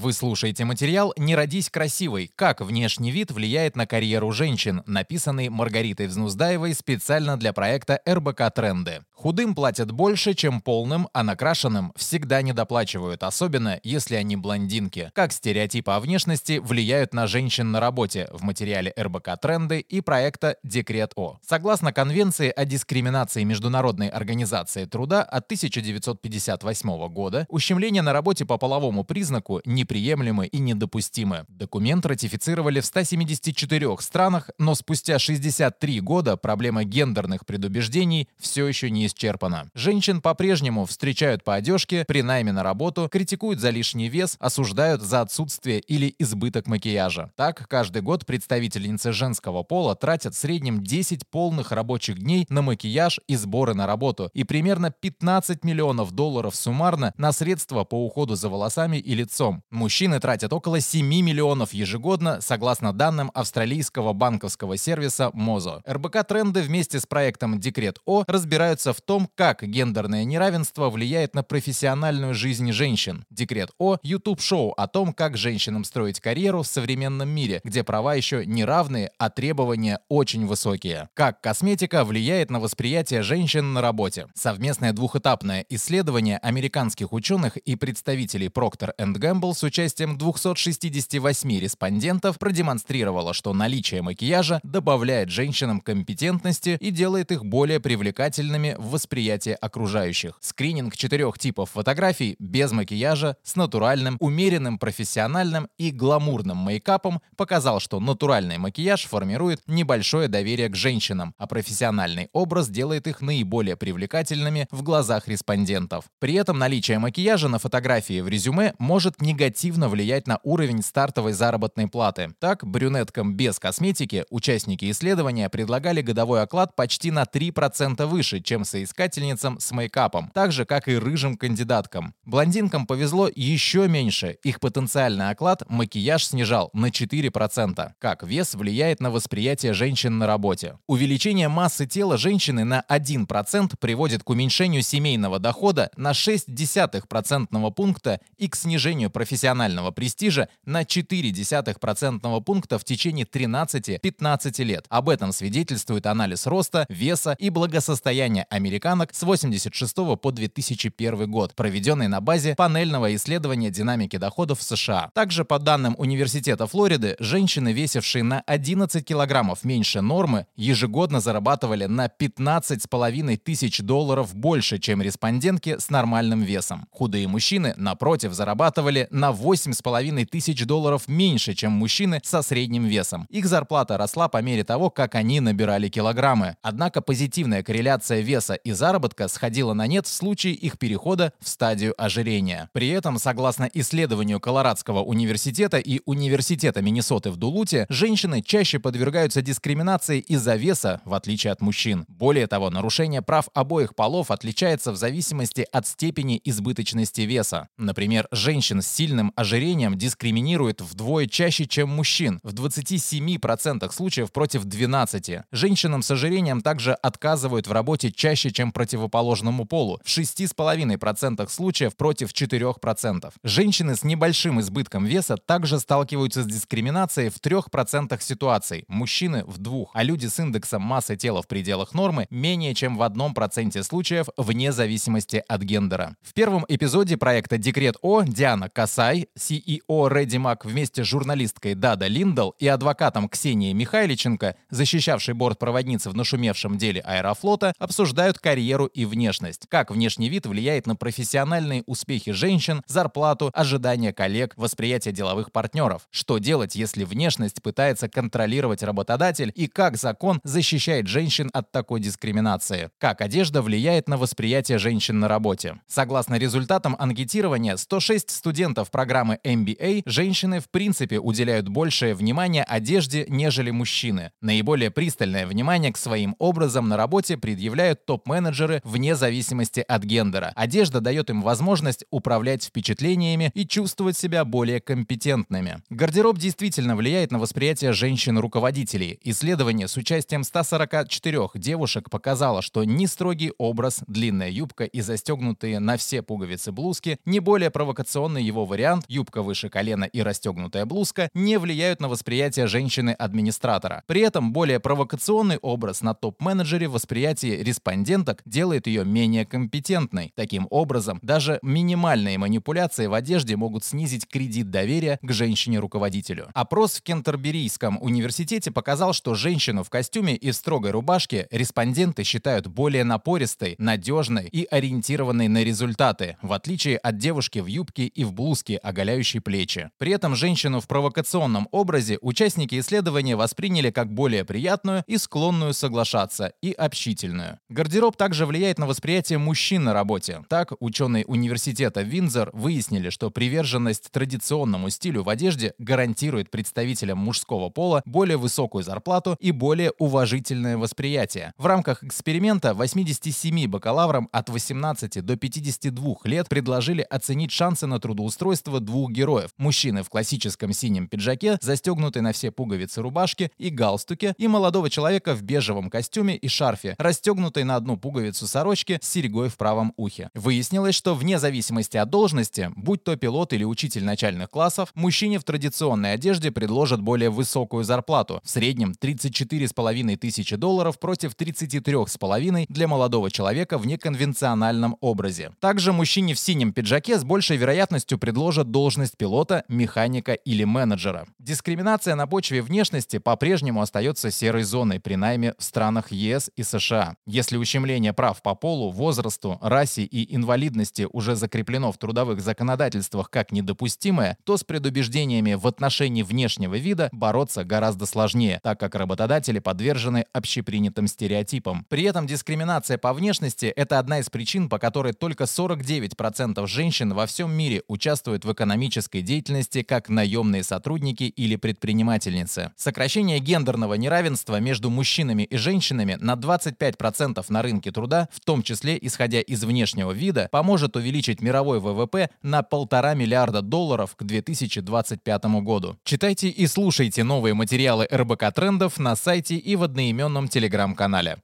Вы слушаете материал «Не родись красивой. Как внешний вид влияет на карьеру женщин», написанный Маргаритой Взнуздаевой специально для проекта РБК Тренды. Худым платят больше, чем полным, а накрашенным всегда недоплачивают, особенно если они блондинки. Как стереотипы о внешности влияют на женщин на работе в материале РБК Тренды и проекта Декрет О. Согласно Конвенции о дискриминации Международной организации труда от 1958 года, ущемление на работе по половому признаку неприемлемы и недопустимы. Документ ратифицировали в 174 странах, но спустя 63 года проблема гендерных предубеждений все еще не исчерпана. Женщин по-прежнему встречают по одежке, при найме на работу, критикуют за лишний вес, осуждают за отсутствие или избыток макияжа. Так, каждый год представительницы женского пола тратят в среднем 10 полных рабочих дней на макияж и сборы на работу и примерно 15 миллионов долларов суммарно на средства по уходу за волосами и лицом. Мужчины тратят около 7 миллионов ежегодно, согласно данным австралийского банковского сервиса Mozo. РБК Тренды вместе с проектом Декрет О разбираются в в том, как гендерное неравенство влияет на профессиональную жизнь женщин. Декрет О – YouTube-шоу о том, как женщинам строить карьеру в современном мире, где права еще не равные, а требования очень высокие. Как косметика влияет на восприятие женщин на работе. Совместное двухэтапное исследование американских ученых и представителей Procter Gamble с участием 268 респондентов продемонстрировало, что наличие макияжа добавляет женщинам компетентности и делает их более привлекательными в восприятие окружающих. Скрининг четырех типов фотографий без макияжа, с натуральным, умеренным профессиональным и гламурным мейкапом показал, что натуральный макияж формирует небольшое доверие к женщинам, а профессиональный образ делает их наиболее привлекательными в глазах респондентов. При этом наличие макияжа на фотографии в резюме может негативно влиять на уровень стартовой заработной платы. Так, брюнеткам без косметики участники исследования предлагали годовой оклад почти на 3% выше, чем со соискательницам с мейкапом, так же, как и рыжим кандидаткам. Блондинкам повезло еще меньше. Их потенциальный оклад макияж снижал на 4%. Как вес влияет на восприятие женщин на работе? Увеличение массы тела женщины на 1% приводит к уменьшению семейного дохода на 0,6% пункта и к снижению профессионального престижа на 0,4% пункта в течение 13-15 лет. Об этом свидетельствует анализ роста, веса и благосостояния американцев американок с 86 по 2001 год, проведенный на базе панельного исследования динамики доходов в США. Также по данным Университета Флориды, женщины, весившие на 11 килограммов меньше нормы, ежегодно зарабатывали на 15,5 тысяч долларов больше, чем респондентки с нормальным весом. Худые мужчины, напротив, зарабатывали на 8,5 тысяч долларов меньше, чем мужчины со средним весом. Их зарплата росла по мере того, как они набирали килограммы. Однако позитивная корреляция веса и заработка сходила на нет в случае их перехода в стадию ожирения. При этом, согласно исследованию Колорадского университета и Университета Миннесоты в Дулуте, женщины чаще подвергаются дискриминации из-за веса, в отличие от мужчин. Более того, нарушение прав обоих полов отличается в зависимости от степени избыточности веса. Например, женщин с сильным ожирением дискриминируют вдвое чаще, чем мужчин, в 27% случаев против 12%. Женщинам с ожирением также отказывают в работе чаще, чаще, чем противоположному полу, в 6,5% случаев против 4%. Женщины с небольшим избытком веса также сталкиваются с дискриминацией в 3% ситуаций, мужчины в двух, а люди с индексом массы тела в пределах нормы менее чем в 1% случаев вне зависимости от гендера. В первом эпизоде проекта «Декрет О» Диана Касай, CEO ReadyMac вместе с журналисткой Дада Линдл и адвокатом Ксенией Михайличенко, защищавшей бортпроводницы в нашумевшем деле Аэрофлота, обсуждают карьеру и внешность. Как внешний вид влияет на профессиональные успехи женщин, зарплату, ожидания коллег, восприятие деловых партнеров. Что делать, если внешность пытается контролировать работодатель и как закон защищает женщин от такой дискриминации. Как одежда влияет на восприятие женщин на работе. Согласно результатам анкетирования, 106 студентов программы MBA женщины в принципе уделяют большее внимание одежде, нежели мужчины. Наиболее пристальное внимание к своим образам на работе предъявляют топ топ-менеджеры вне зависимости от гендера. Одежда дает им возможность управлять впечатлениями и чувствовать себя более компетентными. Гардероб действительно влияет на восприятие женщин-руководителей. Исследование с участием 144 девушек показало, что ни строгий образ, длинная юбка и застегнутые на все пуговицы блузки, ни более провокационный его вариант, юбка выше колена и расстегнутая блузка, не влияют на восприятие женщины-администратора. При этом более провокационный образ на топ-менеджере в восприятии респонденток делает ее менее компетентной. Таким образом, даже минимальные манипуляции в одежде могут снизить кредит доверия к женщине-руководителю. Опрос в Кентерберийском университете показал, что женщину в костюме и в строгой рубашке респонденты считают более напористой, надежной и ориентированной на результаты, в отличие от девушки в юбке и в блузке, оголяющей плечи. При этом женщину в провокационном образе участники исследования восприняли как более приятную и склонную соглашаться, и общительную. Гардероб также влияет на восприятие мужчин на работе. Так, ученые университета Виндзор выяснили, что приверженность традиционному стилю в одежде гарантирует представителям мужского пола более высокую зарплату и более уважительное восприятие. В рамках эксперимента 87 бакалаврам от 18 до 52 лет предложили оценить шансы на трудоустройство двух героев. Мужчины в классическом синем пиджаке, застегнутой на все пуговицы рубашки и галстуке, и молодого человека в бежевом костюме и шарфе, расстегнутой на одну пуговицу сорочки с серьгой в правом ухе. Выяснилось, что вне зависимости от должности, будь то пилот или учитель начальных классов, мужчине в традиционной одежде предложат более высокую зарплату, в среднем 34,5 тысячи долларов против 33,5 для молодого человека в неконвенциональном образе. Также мужчине в синем пиджаке с большей вероятностью предложат должность пилота, механика или менеджера. Дискриминация на почве внешности по-прежнему остается серой зоной при найме в странах ЕС и США. Если ущемление прав по полу, возрасту, расе и инвалидности уже закреплено в трудовых законодательствах как недопустимое, то с предубеждениями в отношении внешнего вида бороться гораздо сложнее, так как работодатели подвержены общепринятым стереотипам. При этом дискриминация по внешности – это одна из причин, по которой только 49% женщин во всем мире участвуют в экономической деятельности как наемные сотрудники или предпринимательницы. Сокращение гендерного неравенства между мужчинами и женщинами на 25% на рынке труда, в том числе исходя из внешнего вида, поможет увеличить мировой ВВП на полтора миллиарда долларов к 2025 году. Читайте и слушайте новые материалы РБК Трендов на сайте и в одноименном телеграм-канале.